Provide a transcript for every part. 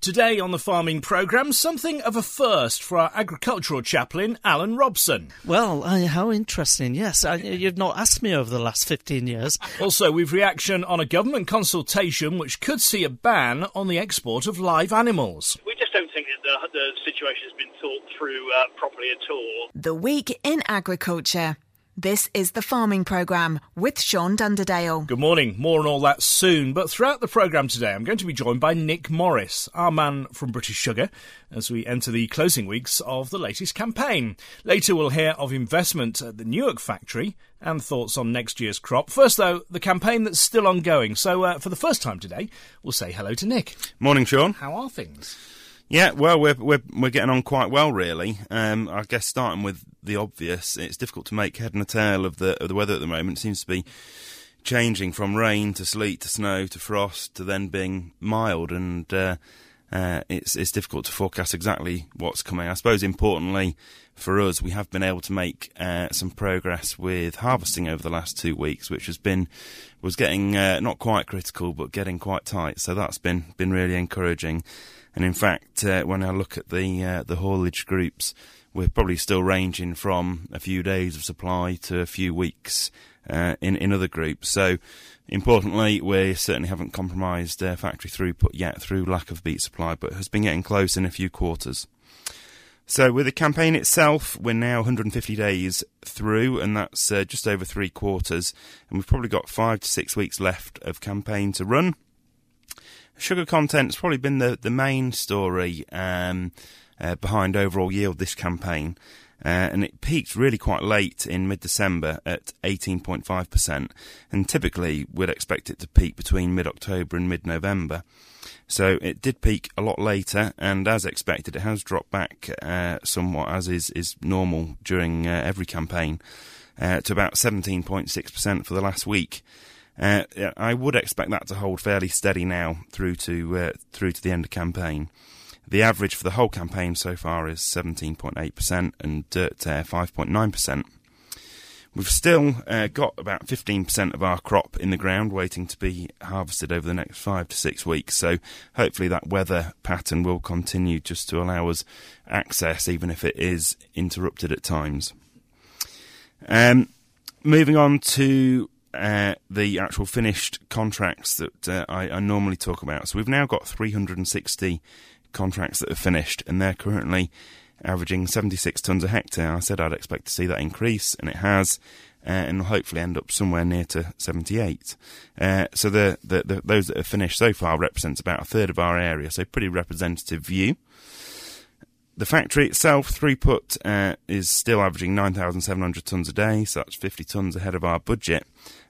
Today on the farming programme, something of a first for our agricultural chaplain, Alan Robson. Well, uh, how interesting. Yes, I, you've not asked me over the last 15 years. Also, we've reaction on a government consultation which could see a ban on the export of live animals. We just don't think that the, the situation has been thought through uh, properly at all. The Week in Agriculture. This is the Farming Programme with Sean Dunderdale. Good morning. More on all that soon. But throughout the programme today, I'm going to be joined by Nick Morris, our man from British Sugar, as we enter the closing weeks of the latest campaign. Later, we'll hear of investment at the Newark factory and thoughts on next year's crop. First, though, the campaign that's still ongoing. So, uh, for the first time today, we'll say hello to Nick. Morning, Sean. How are things? Yeah, well, we're we're we're getting on quite well, really. Um, I guess starting with the obvious, it's difficult to make head and tail of the of the weather at the moment. It seems to be changing from rain to sleet to snow to frost to then being mild, and uh, uh, it's it's difficult to forecast exactly what's coming. I suppose importantly for us, we have been able to make uh, some progress with harvesting over the last two weeks, which has been was getting uh, not quite critical, but getting quite tight. So that's been been really encouraging. And in fact, uh, when I look at the uh, the haulage groups, we're probably still ranging from a few days of supply to a few weeks uh, in in other groups. So, importantly, we certainly haven't compromised uh, factory throughput yet through lack of beet supply, but has been getting close in a few quarters. So, with the campaign itself, we're now 150 days through, and that's uh, just over three quarters. And we've probably got five to six weeks left of campaign to run. Sugar content's probably been the, the main story um, uh, behind overall yield this campaign. Uh, and it peaked really quite late in mid-December at 18.5%, and typically we'd expect it to peak between mid-October and mid-November. So it did peak a lot later, and as expected, it has dropped back uh, somewhat, as is, is normal during uh, every campaign, uh, to about 17.6% for the last week. Uh, I would expect that to hold fairly steady now through to uh, through to the end of campaign. The average for the whole campaign so far is 17.8% and dirt tear 5.9%. We've still uh, got about 15% of our crop in the ground waiting to be harvested over the next five to six weeks. So hopefully that weather pattern will continue just to allow us access, even if it is interrupted at times. Um, moving on to uh, the actual finished contracts that uh, I, I, normally talk about. So we've now got 360 contracts that are finished, and they're currently averaging 76 tonnes a hectare. I said I'd expect to see that increase, and it has. Uh, and will hopefully end up somewhere near to 78. Uh, so the, the, the, those that have finished so far represents about a third of our area, so pretty representative view. The factory itself, throughput, uh, is still averaging 9,700 tonnes a day, so that's 50 tonnes ahead of our budget.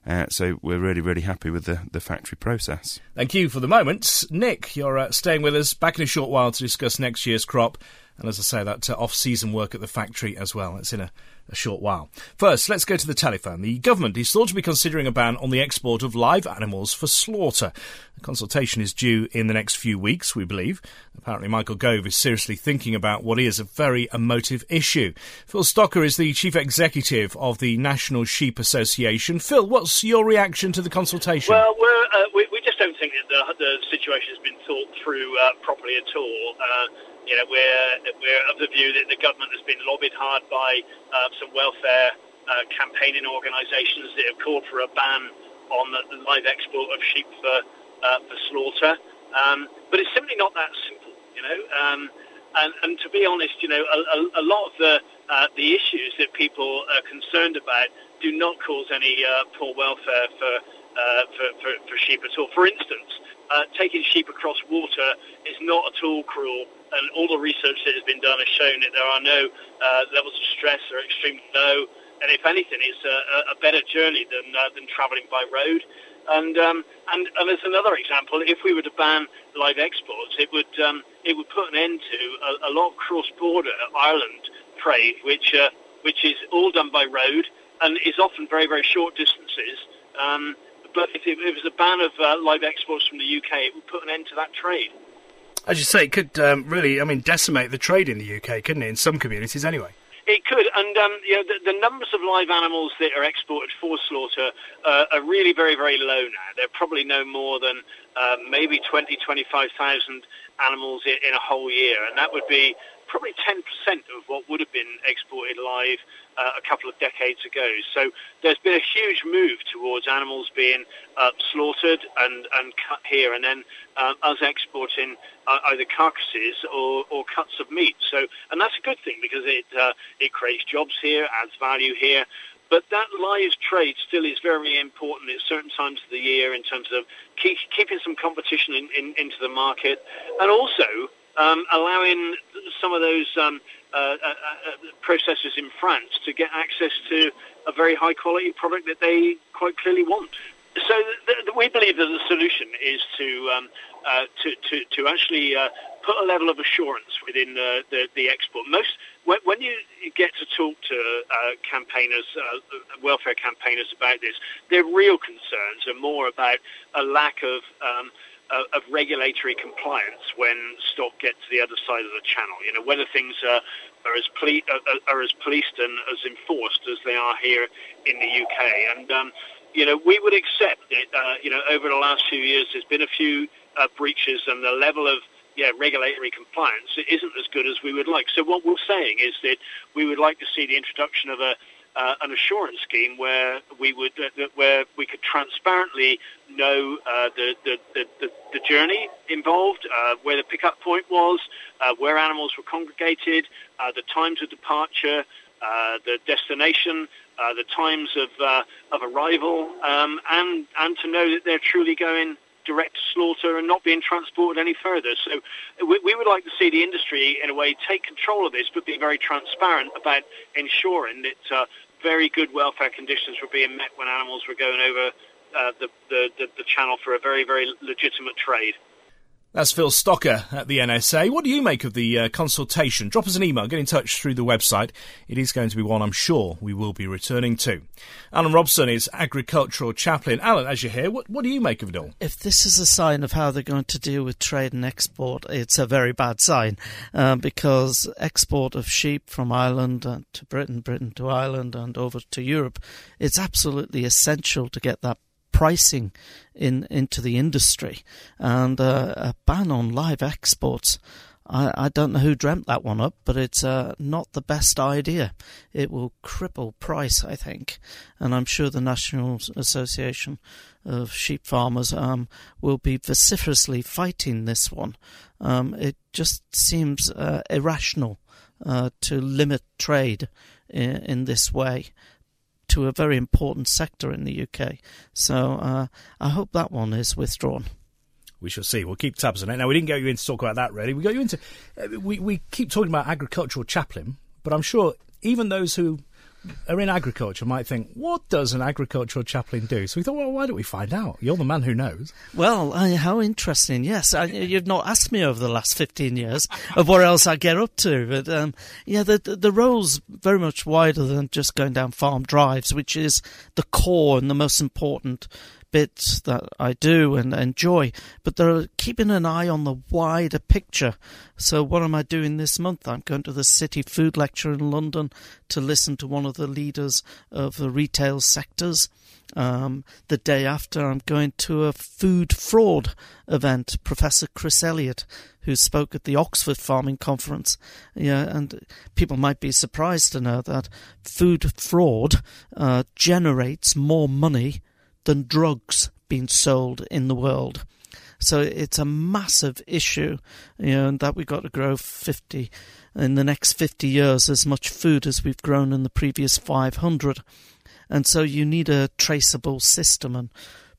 Uh, so we're really, really happy with the, the factory process. Thank you for the moment. Nick, you're uh, staying with us back in a short while to discuss next year's crop. And as I say, that uh, off season work at the factory as well. It's in a a short while. First, let's go to the telephone. The government is thought to be considering a ban on the export of live animals for slaughter. A consultation is due in the next few weeks, we believe. Apparently, Michael Gove is seriously thinking about what is a very emotive issue. Phil Stocker is the chief executive of the National Sheep Association. Phil, what's your reaction to the consultation? Well, we're, uh, the, the, situation has been thought through uh, properly at all. Uh, you know, we're, we're of the view that the government has been lobbied hard by uh, some welfare uh, campaigning organisations that have called for a ban on the, live export of sheep for, uh, for slaughter. Um, but it's simply not that simple, you know. Um, and, and to be honest, you know, a, a, a lot of the, uh, the issues that people are concerned about do not cause any uh, poor welfare for, uh, for, for, for sheep at all. For instance, uh, taking sheep across water is not at all cruel and all the research that has been done has shown that there are no uh, levels of stress are extremely low, and if anything, it's a, a better journey than uh, than travelling by road. And, um, and and as another example, if we were to ban live exports, it would um, it would put an end to a, a lot of cross-border Ireland trade, which uh, which is all done by road and is often very very short distances. Um, but if it, if it was a ban of uh, live exports from the UK, it would put an end to that trade as you say, it could um, really, I mean, decimate the trade in the UK, couldn't it? In some communities, anyway. It could, and um, you know, the, the, numbers of live animals that are exported for slaughter uh, are really very, very low now. They're probably no more than uh, maybe 20, 25,000 animals in, in, a whole year, and that would be probably 10% of what would have been exported live uh, a couple of decades ago. So there's been a huge move towards animals being uh, slaughtered and, and cut here, and then uh, us exporting uh, either carcasses or, or cuts of meat. So, and that's a good thing because it uh, it creates jobs here, adds value here. But that live trade still is very important at certain times of the year in terms of keep, keeping some competition in, in, into the market, and also um, allowing some of those um, uh, uh, uh, processors in France to get access to a very high quality product that they quite clearly want. So th- th- we believe that the solution is to um, uh, to, to, to actually uh, put a level of assurance within the, the, the export. Most when, when, you get to talk to uh, campaigners, welfare campaigners about this, their real concerns are more about a lack of um, of, of regulatory compliance when stock gets to the other side of the channel. You know, whether things are, are as are, are, as policed and as enforced as they are here in the UK. And um, you know, we would accept it. Uh, you know, over the last few years, there's been a few uh, breaches, and the level of yeah, regulatory compliance isn't as good as we would like. So what we're saying is that we would like to see the introduction of a uh, an assurance scheme where we would uh, where we could transparently know uh, the, the, the, the, journey involved, uh, where the pickup point was, uh, where animals were congregated, uh, the times of departure, the destination, the times of of arrival, um, and and to know that they're truly going direct to slaughter and not being transported any further. So we, we, would like to see the industry, in a way, take control of this, but be very transparent about ensuring that uh, very good welfare conditions were being met when animals were going over uh, the, the, the, the channel for a very, very legitimate trade. That's Phil Stocker at the NSA. What do you make of the uh, consultation? Drop us an email, get in touch through the website. It is going to be one I'm sure we will be returning to. Alan Robson is agricultural chaplain. Alan, as you hear, what, what do you make of it all? If this is a sign of how they're going to deal with trade and export, it's a very bad sign uh, because export of sheep from Ireland uh, to Britain, Britain to Ireland, and over to Europe, it's absolutely essential to get that pricing in into the industry and uh, a ban on live exports. I, I, don't know who dreamt that one up, but it's uh, not the best idea. It will cripple price, I think, and I'm sure the National Association of Sheep Farmers um, will be vociferously fighting this one. Um, it just seems uh, irrational uh, to limit trade in, in this way to a very important sector in the UK. So uh, I hope that one is withdrawn. We shall see. We'll keep tabs on it. Now, we didn't get you in to talk about that, really. We got you into. Uh, we, we keep talking about agricultural chaplain, but I'm sure even those who are in agriculture might think, what does an agricultural chaplain do? So we thought, well, why don't we find out? You're the man who knows. Well, uh, how interesting. Yes, I, you've not asked me over the last 15 years of what else I get up to. But um, yeah, the, the role's very much wider than just going down farm drives, which is the core and the most important bits that I do and enjoy, but they're keeping an eye on the wider picture. So, what am I doing this month? I'm going to the City Food Lecture in London to listen to one of the leaders of the retail sectors. Um, the day after, I'm going to a food fraud event. Professor Chris Elliott, who spoke at the Oxford Farming Conference, yeah, and people might be surprised to know that food fraud uh, generates more money than drugs being sold in the world. So it's a massive issue, you know, that we've got to grow 50 in the next 50 years as much food as we've grown in the previous 500. And so you need a traceable system. And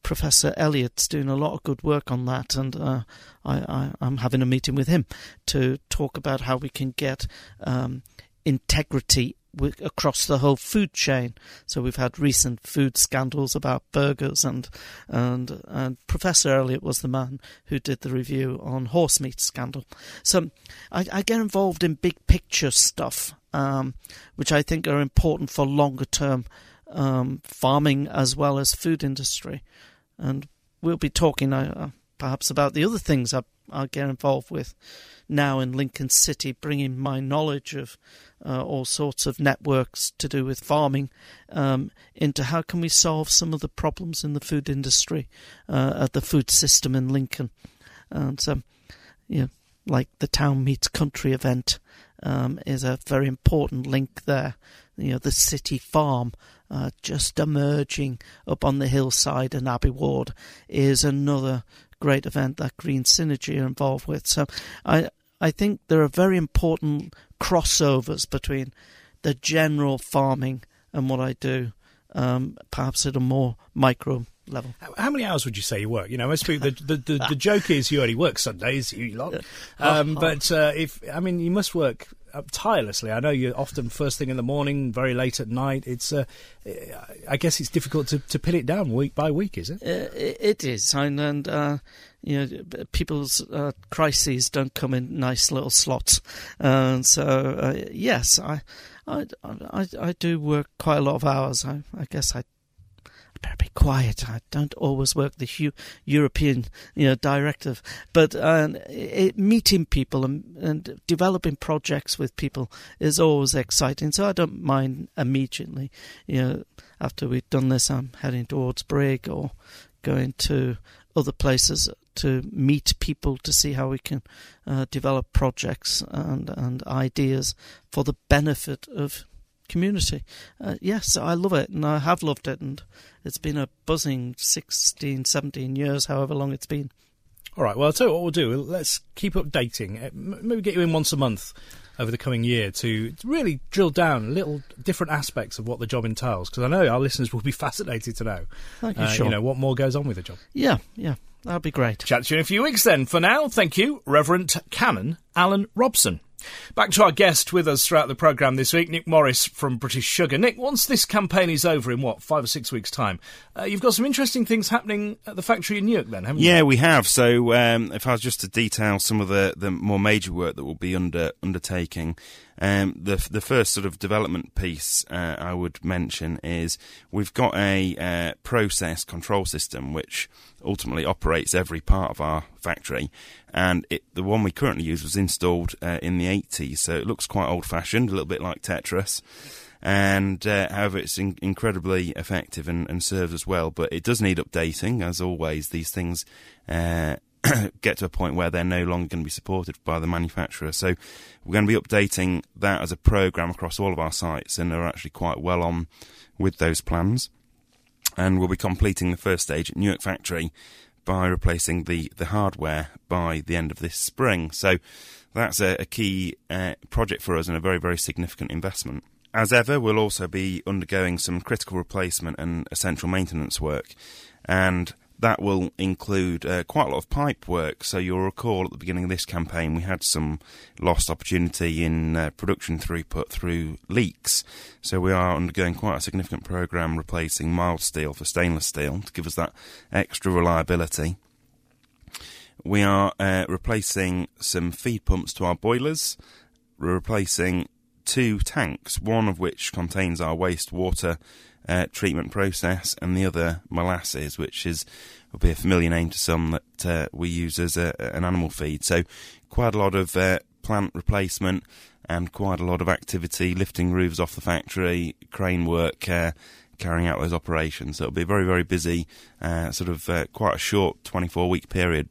Professor Elliott's doing a lot of good work on that. And uh, I, am having a meeting with him to talk about how we can get um, integrity across the whole food chain. So we've had recent food scandals about burgers, and and and Professor Elliott was the man who did the review on horse meat scandal. So I, I get involved in big picture stuff, um, which I think are important for longer term um, farming as well as food industry, and we'll be talking uh, perhaps about the other things I've I get involved with now in Lincoln City, bringing my knowledge of uh, all sorts of networks to do with farming um, into how can we solve some of the problems in the food industry, uh, the food system in Lincoln. And, um, know, like the Town Meets Country event um, is a very important link there. You know, the city farm uh, just emerging up on the hillside in Abbey Ward is another great event that Green Synergy are involved with. So I I think there are very important crossovers between the general farming and what I do, um, perhaps at a more micro level. How many hours would you say you work? You know, most people, the, the, the, the joke is you only work Sundays, you lot. Um, but uh, if, I mean, you must work tirelessly. I know you're often first thing in the morning, very late at night. It's, uh, I guess it's difficult to, to pin it down week by week, is it? Uh, it is. And, and uh, you know, people's uh, crises don't come in nice little slots. And so, uh, yes, I, I, I, I, do work quite a lot of hours. I, I guess I better be quiet. I don't always work the hu- European, you know, directive, but uh, it, meeting people and, and, developing projects with people is always exciting. So I don't mind immediately. You know, after we've done this, I'm heading towards Brigg or going to other places to meet people to see how we can uh, develop projects and and ideas for the benefit of community. Uh, yes, I love it, and I have loved it, and it's been a buzzing 16, 17 years, however long it's been. All right, well, I'll tell you what we'll do. Let's keep updating. Uh, maybe get you in once a month over the coming year to really drill down little different aspects of what the job entails, because I know our listeners will be fascinated to know, Thank you, uh, sure. you know, what more goes on with the job. Yeah, yeah. That'd be great. Chat to you in a few weeks then. For now, thank you, Reverend Canon Alan Robson. Back to our guest with us throughout the programme this week, Nick Morris from British Sugar. Nick, once this campaign is over in what, five or six weeks' time, uh, you've got some interesting things happening at the factory in Newark then, haven't you? Yeah, we have. So um, if I was just to detail some of the, the more major work that we'll be under undertaking, um, the the first sort of development piece uh, I would mention is we've got a uh, process control system which ultimately operates every part of our factory, and it, the one we currently use was installed uh, in the 80s, so it looks quite old fashioned, a little bit like Tetris. And uh, however, it's in- incredibly effective and, and serves as well, but it does need updating. As always, these things uh, get to a point where they're no longer going to be supported by the manufacturer. So we're going to be updating that as a program across all of our sites, and they're actually quite well on with those plans. And we'll be completing the first stage at Newark Factory by replacing the, the hardware by the end of this spring. So that's a, a key uh, project for us and a very, very significant investment. As ever, we'll also be undergoing some critical replacement and essential maintenance work. And that will include uh, quite a lot of pipe work. So you'll recall at the beginning of this campaign, we had some lost opportunity in uh, production throughput through leaks. So we are undergoing quite a significant program replacing mild steel for stainless steel to give us that extra reliability. We are uh, replacing some feed pumps to our boilers. We're replacing two tanks, one of which contains our wastewater uh, treatment process, and the other molasses, which is will be a familiar name to some that uh, we use as a, an animal feed. So quite a lot of uh, plant replacement and quite a lot of activity, lifting roofs off the factory, crane work. Uh, carrying out those operations, so it'll be very, very busy, uh, sort of uh, quite a short 24 week period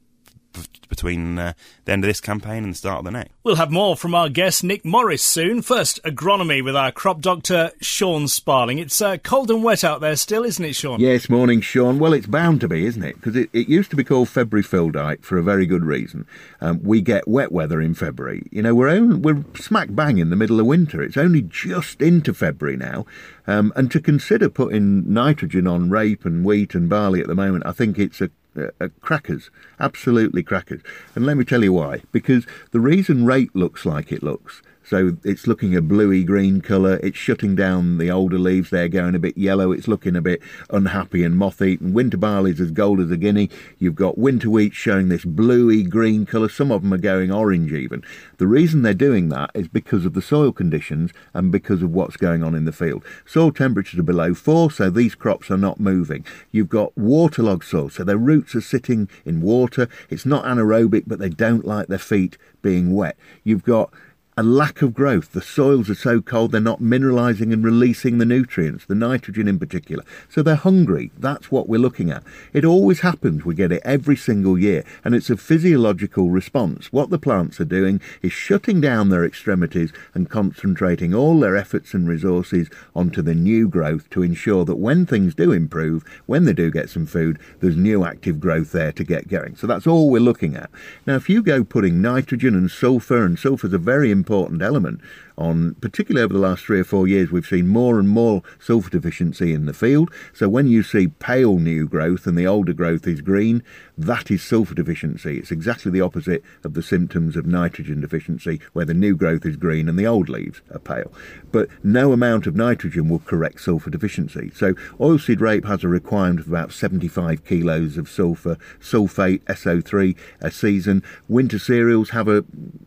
between uh, the end of this campaign and the start of the next. We'll have more from our guest Nick Morris soon. First, agronomy with our crop doctor Sean Sparling. It's uh, cold and wet out there still, isn't it, Sean? Yes, morning, Sean. Well, it's bound to be, isn't it? Because it, it, used to be called February Filldyke for a very good reason. Um, we get wet weather in February. You know, we're only, we're smack bang in the middle of winter. It's only just into February now, um, and to consider putting nitrogen on rape and wheat and barley at the moment, I think it's a uh, crackers, absolutely crackers. And let me tell you why. Because the reason rape looks like it looks So it's looking a bluey green colour. It's shutting down the older leaves. They're going a bit yellow. It's looking a bit unhappy and moth eaten. Winter barley's as gold as a guinea. You've got winter wheat showing this bluey green colour. Some of them are going orange even. The reason they're doing that is because of the soil conditions and because of what's going on in the field. Soil temperatures are below four, so these crops are not moving. You've got waterlogged soil, so their roots are sitting in water. It's not anaerobic, but they don't like their feet being wet. You've got a lack of growth. The soils are so cold they're not mineralising and releasing the nutrients, the nitrogen in particular. So they're hungry. That's what we're looking at. It always happens. We get it every single year. And it's a physiological response. What the plants are doing is shutting down their extremities and concentrating all their efforts and resources onto the new growth to ensure that when things do improve, when they do get some food, there's new active growth there to get going. So that's all we're looking at. Now, if you go putting nitrogen and sulfur, and sulfur's a very important important element on, particularly over the last three or four years, we've seen more and more sulfur deficiency in the field. So when you see pale new growth and the older growth is green, that is sulfur deficiency. It's exactly the opposite of the symptoms of nitrogen deficiency, where the new growth is green and the old leaves are pale. But no amount of nitrogen will correct sulfur deficiency. So oilseed rape has a requirement of about 75 kilos of sulfur, sulfate, SO3 a season. Winter cereals have a,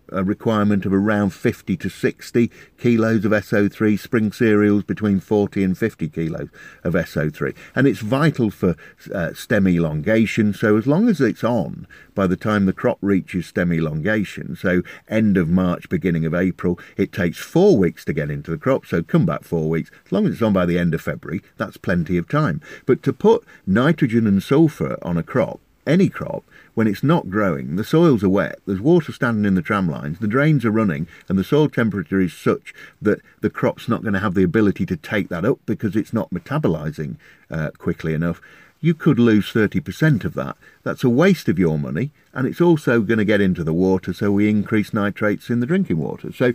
a requirement of around 50 to 60 kilos of SO3, spring cereals between 40 and 50 kilos of SO3. And it's vital for uh, stem elongation. So as long as it's on by the time the crop reaches stem elongation, so end of March, beginning of April, it takes four weeks to get into the crop. So come back four weeks. As long as it's on by the end of February, that's plenty of time. But to put nitrogen and sulfur on a crop, any crop, when it's not growing, the soils are wet, there's water standing in the tram lines, the drains are running, and the soil temperature is such that the crop's not going to have the ability to take that up because it's not metabolizing uh, quickly enough. You could lose 30% of that. That's a waste of your money, and it's also going to get into the water, so we increase nitrates in the drinking water. So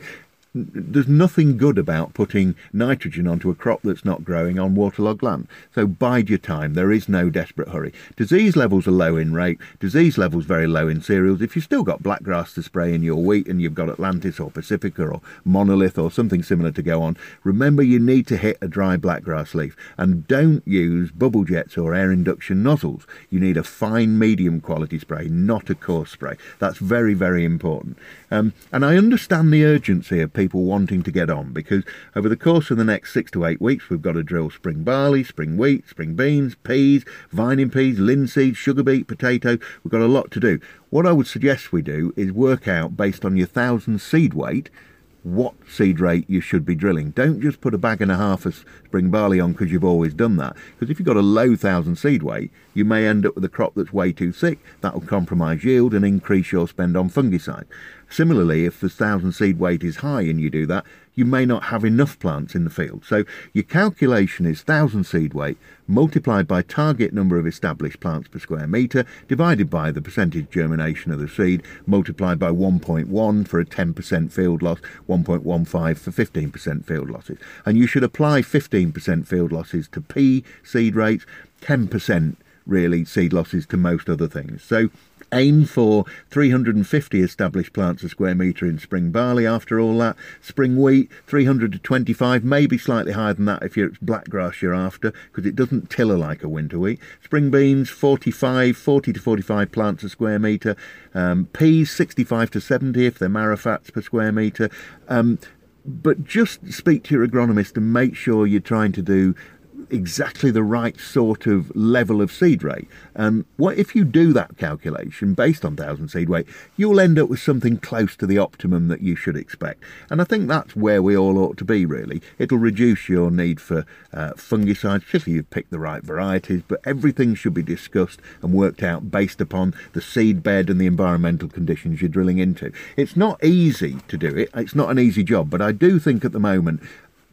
there's nothing good about putting nitrogen onto a crop that's not growing on waterlogged land. So bide your time. There is no desperate hurry. Disease levels are low in rape. Disease levels very low in cereals. If you've still got blackgrass to spray in your wheat and you've got Atlantis or Pacifica or Monolith or something similar to go on, remember you need to hit a dry blackgrass leaf and don't use bubble jets or air induction nozzles. You need a fine medium quality spray, not a coarse spray. That's very, very important. Um, and I understand the urgency of people wanting to get on because over the course of the next six to eight weeks, we've got to drill spring barley, spring wheat, spring beans, peas, vining peas, linseed, sugar beet, potato. We've got a lot to do. What I would suggest we do is work out based on your thousand seed weight what seed rate you should be drilling. Don't just put a bag and a half of spring barley on because you've always done that. Because if you've got a low thousand seed weight, you may end up with a crop that's way too thick. That will compromise yield and increase your spend on fungicide. Similarly, if the thousand seed weight is high and you do that, you may not have enough plants in the field. So your calculation is thousand seed weight multiplied by target number of established plants per square metre divided by the percentage germination of the seed multiplied by 1.1 for a 10% field loss, 1.15 for 15% field losses. And you should apply 15% field losses to pea seed rates, 10% really seed losses to most other things. So aim for 350 established plants a square metre in spring barley after all that. Spring wheat, 300 to 25, maybe slightly higher than that if it's black grass you're after, because it doesn't tiller like a winter wheat. Spring beans, 45, 40 to 45 plants a square metre. Um, peas, 65 to 70 if they're marrowfats per square metre. Um, but just speak to your agronomist and make sure you're trying to do exactly the right sort of level of seed rate. And what if you do that calculation based on thousand seed weight, you'll end up with something close to the optimum that you should expect. And I think that's where we all ought to be. Really, it'll reduce your need for uh, fungicides, if you've picked the right varieties. But everything should be discussed and worked out based upon the seed bed and the environmental conditions you're drilling into. It's not easy to do it. It's not an easy job, but I do think at the moment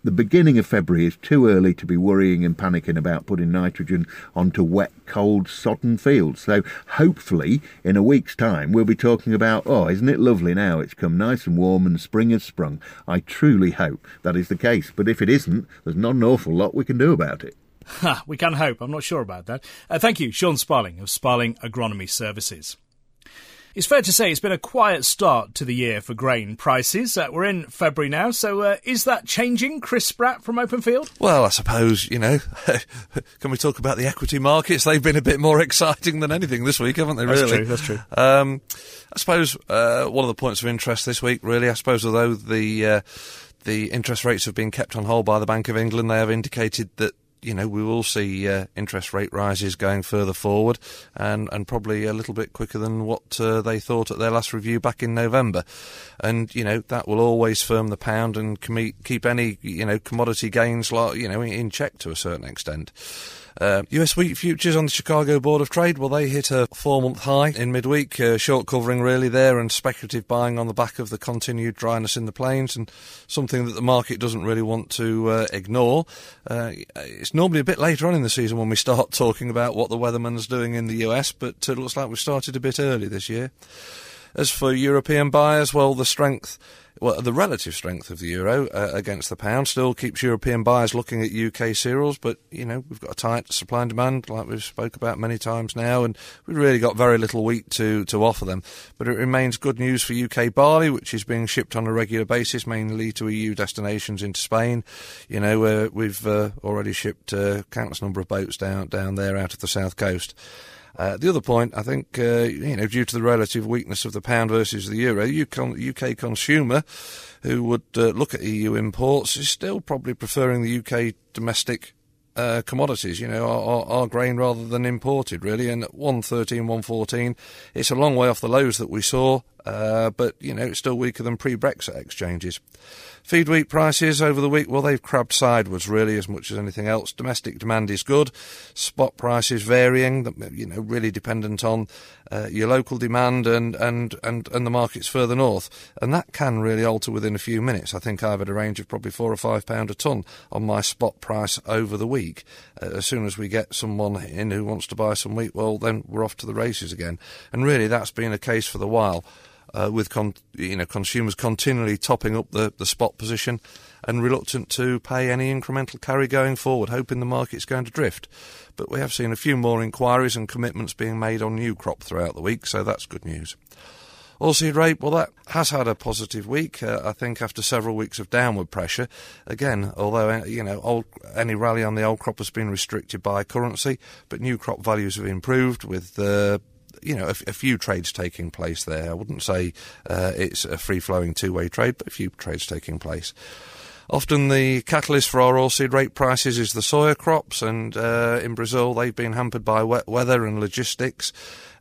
the beginning of February is too early to be worrying and panicking about putting nitrogen onto wet, cold, sodden fields. So hopefully, in a week's time, we'll be talking about, oh, isn't it lovely now? It's come nice and warm and spring has sprung. I truly hope that is the case. But if it isn't, there's not an awful lot we can do about it. Ha, we can hope. I'm not sure about that. Uh, thank you, Sean Sparling of Sparling Agronomy Services. It's fair to say it's been a quiet start to the year for grain prices. Uh, we're in February now, so uh, is that changing, Chris Spratt from Openfield? Well, I suppose, you know, can we talk about the equity markets? They've been a bit more exciting than anything this week, haven't they, That's really? true, that's true. Um, I suppose uh, one of the points of interest this week, really, I suppose, although the uh, the interest rates have been kept on hold by the Bank of England, they have indicated that you know, we will see uh, interest rate rises going further forward and, and probably a little bit quicker than what uh, they thought at their last review back in November. And, you know, that will always firm the pound and com- keep any, you know, commodity gains, you know, in check to a certain extent. Uh, US wheat futures on the Chicago Board of Trade, well, they hit a four month high in midweek, uh, short covering really there and speculative buying on the back of the continued dryness in the plains and something that the market doesn't really want to uh, ignore. Uh, it's normally a bit later on in the season when we start talking about what the weatherman's doing in the US, but it looks like we started a bit early this year. As for European buyers, well, the strength well, the relative strength of the euro uh, against the pound still keeps European buyers looking at UK cereals, but you know we've got a tight supply and demand, like we've spoke about many times now, and we've really got very little wheat to to offer them. But it remains good news for UK barley, which is being shipped on a regular basis, mainly to EU destinations into Spain. You know, uh, we've uh, already shipped uh, countless number of boats down down there out of the south coast. Uh, the other point, I think, uh, you know, due to the relative weakness of the pound versus the euro, UK consumer who would uh, look at EU imports is still probably preferring the UK domestic uh, commodities, you know, our, our, grain rather than imported, really. And at 113, 114, it's a long way off the lows that we saw, uh, but, you know, it's still weaker than pre Brexit exchanges. Feed wheat prices over the week, well, they've crabbed sideways really as much as anything else. Domestic demand is good. Spot prices varying, you know, really dependent on uh, your local demand and, and, and, and the markets further north. And that can really alter within a few minutes. I think I've had a range of probably four or five pound a tonne on my spot price over the week. Uh, as soon as we get someone in who wants to buy some wheat, well, then we're off to the races again. And really, that's been a case for the while uh, with con- you know consumers continually topping up the, the spot position and reluctant to pay any incremental carry going forward, hoping the market's going to drift. But we have seen a few more inquiries and commitments being made on new crop throughout the week, so that's good news. Oilseed rape, well, that has had a positive week, uh, I think, after several weeks of downward pressure. Again, although, uh, you know, old, any rally on the old crop has been restricted by currency, but new crop values have improved with uh, you know, a, a, few trades taking place there. I wouldn't say uh, it's a free flowing two way trade, but a few trades taking place. Often the catalyst for our oilseed rape prices is the soya crops, and uh, in Brazil they've been hampered by wet weather and logistics.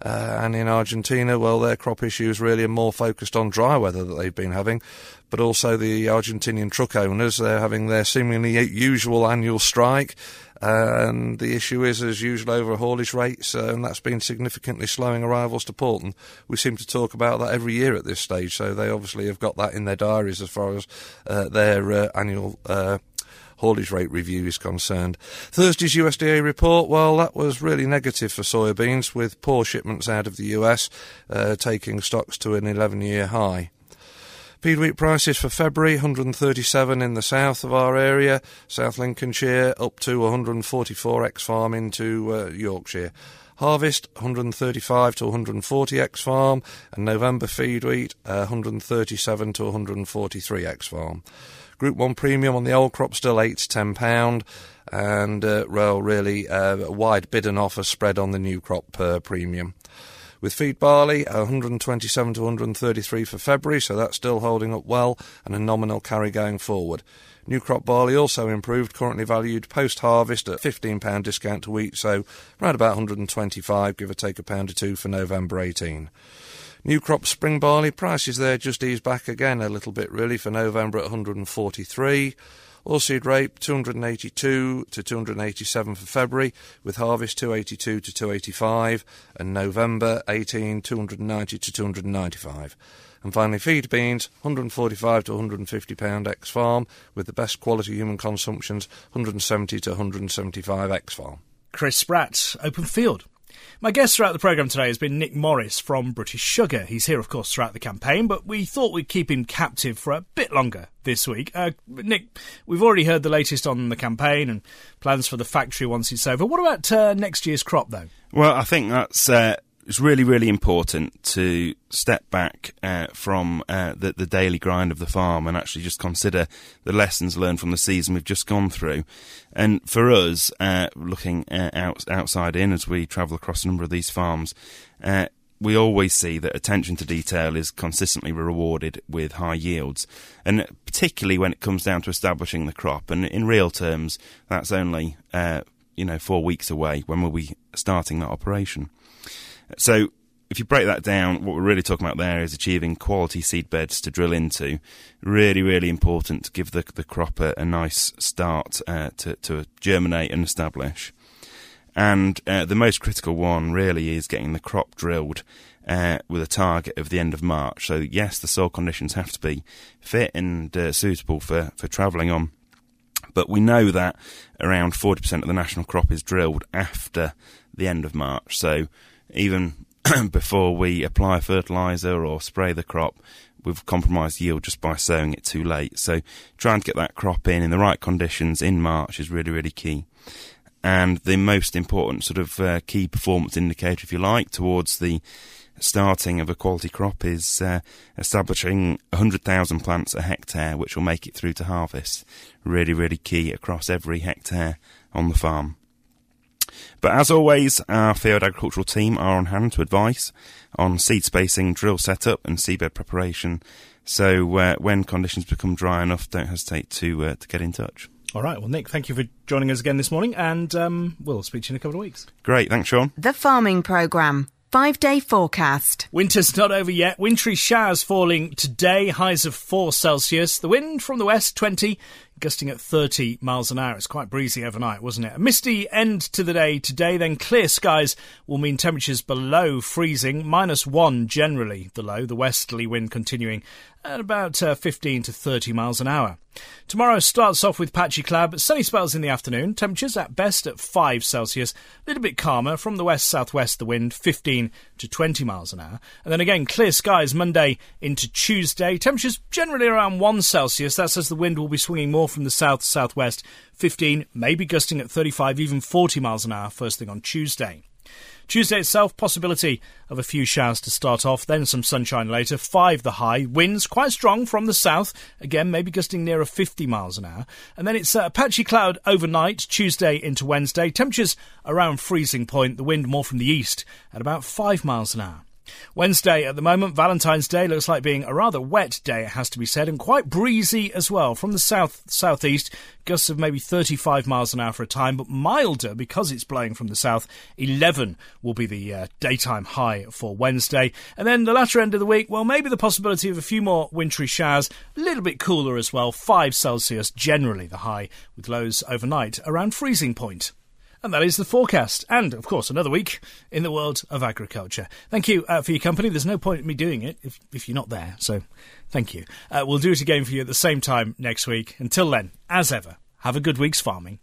Uh, and in Argentina, well, their crop issues really are more focused on dry weather that they've been having, but also the Argentinian truck owners, they're having their seemingly usual annual strike. And the issue is, as usual, over haulage rates, uh, and that's been significantly slowing arrivals to port. And we seem to talk about that every year at this stage, so they obviously have got that in their diaries as far as uh, their uh, annual uh, haulage rate review is concerned. Thursday's USDA report, well, that was really negative for soybeans, with poor shipments out of the US uh, taking stocks to an 11 year high. Feed wheat prices for February 137 in the south of our area, South Lincolnshire, up to 144 x farm into uh, Yorkshire. Harvest 135 to 140 x farm, and November feed wheat uh, 137 to 143 x farm. Group 1 premium on the old crop still 8 to 10 pound, and uh, well, really uh, a wide bid and offer spread on the new crop per premium. With feed barley, 127 to 133 for February, so that's still holding up well and a nominal carry going forward. New crop barley also improved, currently valued post harvest at £15 discount to wheat, so around about 125, give or take a pound or two for November 18. New crop spring barley prices there just eased back again a little bit really for November at 143. Oilseed rape 282 to 287 for February, with harvest 282 to 285, and November 18 290 to 295. And finally, feed beans 145 to 150 pound X farm, with the best quality human consumptions 170 to 175 X farm. Chris Spratt, Openfield. My guest throughout the programme today has been Nick Morris from British Sugar. He's here, of course, throughout the campaign, but we thought we'd keep him captive for a bit longer this week. Uh, Nick, we've already heard the latest on the campaign and plans for the factory once it's over. What about uh, next year's crop, though? Well, I think that's. Uh it's really, really important to step back uh, from uh, the, the, daily grind of the farm and actually just consider the lessons learned from the season we've just gone through. And for us, uh, looking uh, out, outside in as we travel across a number of these farms, uh, we always see that attention to detail is consistently rewarded with high yields, and particularly when it comes down to establishing the crop. And in real terms, that's only uh, you know four weeks away when we'll be starting that operation. So if you break that down, what we're really talking about there is achieving quality seed beds to drill into. Really, really important to give the, the crop a, a nice start uh, to, to germinate and establish. And uh, the most critical one really is getting the crop drilled uh, with a target of the end of March. So, yes, the soil conditions have to be fit and uh, suitable for, for travelling on. But we know that around 40% of the national crop is drilled after the end of March. So, even before we apply fertiliser or spray the crop, we've compromised yield just by sowing it too late. So trying to get that crop in in the right conditions in March is really, really key. And the most important sort of uh, key performance indicator, if you like, towards the starting of a quality crop is uh, establishing 100,000 plants a hectare, which will make it through to harvest. Really, really key across every hectare on the farm. But as always, our field agricultural team are on hand to advise on seed spacing, drill setup, and seedbed preparation. So uh, when conditions become dry enough, don't hesitate to uh, to get in touch. All right. Well, Nick, thank you for joining us again this morning, and um, we'll speak to you in a couple of weeks. Great. Thanks, Sean. The Farming Programme. Five day forecast. Winter's not over yet. Wintry showers falling today, highs of 4 Celsius. The wind from the west, 20, gusting at 30 miles an hour. It's quite breezy overnight, wasn't it? A misty end to the day today, then clear skies will mean temperatures below freezing, minus one generally the low, the westerly wind continuing at about uh, 15 to 30 miles an hour. Tomorrow starts off with patchy cloud, but sunny spells in the afternoon. Temperatures at best at 5 Celsius. A little bit calmer from the west southwest, the wind 15 to 20 miles an hour. And then again, clear skies Monday into Tuesday. Temperatures generally around 1 Celsius. That's as the wind will be swinging more from the south southwest. 15, maybe gusting at 35, even 40 miles an hour first thing on Tuesday. Tuesday itself, possibility of a few showers to start off, then some sunshine later. Five the high. Winds quite strong from the south. Again, maybe gusting nearer 50 miles an hour. And then it's a patchy cloud overnight, Tuesday into Wednesday. Temperatures around freezing point. The wind more from the east at about 5 miles an hour. Wednesday at the moment, Valentine's Day looks like being a rather wet day, it has to be said, and quite breezy as well. From the south southeast, gusts of maybe 35 miles an hour for a time, but milder because it's blowing from the south. 11 will be the uh, daytime high for Wednesday. And then the latter end of the week, well, maybe the possibility of a few more wintry showers, a little bit cooler as well, 5 Celsius generally the high, with lows overnight around freezing point. And that is the forecast. And, of course, another week in the world of agriculture. Thank you uh, for your company. There's no point in me doing it if, if you're not there. So, thank you. Uh, we'll do it again for you at the same time next week. Until then, as ever, have a good week's farming.